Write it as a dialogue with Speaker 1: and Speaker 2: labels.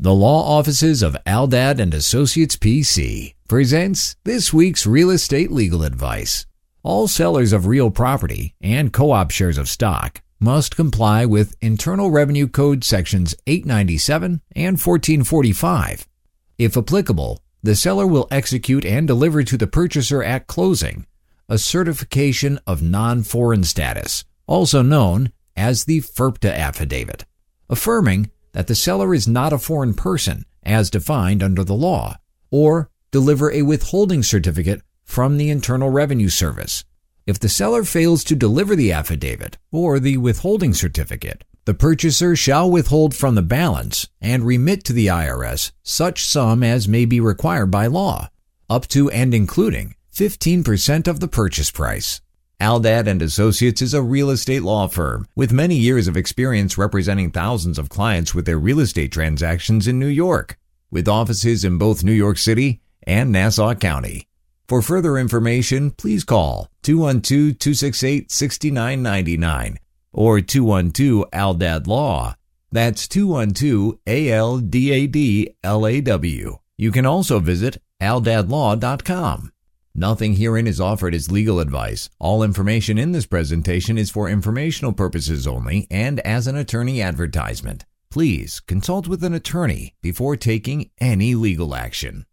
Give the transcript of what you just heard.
Speaker 1: The law offices of Aldad and Associates PC presents this week's real estate legal advice. All sellers of real property and co-op shares of stock must comply with Internal Revenue Code sections 897 and 1445. If applicable, the seller will execute and deliver to the purchaser at closing a certification of non-foreign status, also known as the FIRPTA affidavit, affirming that the seller is not a foreign person as defined under the law, or deliver a withholding certificate from the Internal Revenue Service. If the seller fails to deliver the affidavit or the withholding certificate, the purchaser shall withhold from the balance and remit to the IRS such sum as may be required by law, up to and including 15% of the purchase price. Aldad and Associates is a real estate law firm with many years of experience representing thousands of clients with their real estate transactions in New York, with offices in both New York City and Nassau County. For further information, please call 212-268-6999 or 212-ALDAD Law. That's 212-ALDAD-LAW. You can also visit aldadlaw.com. Nothing herein is offered as legal advice. All information in this presentation is for informational purposes only and as an attorney advertisement. Please consult with an attorney before taking any legal action.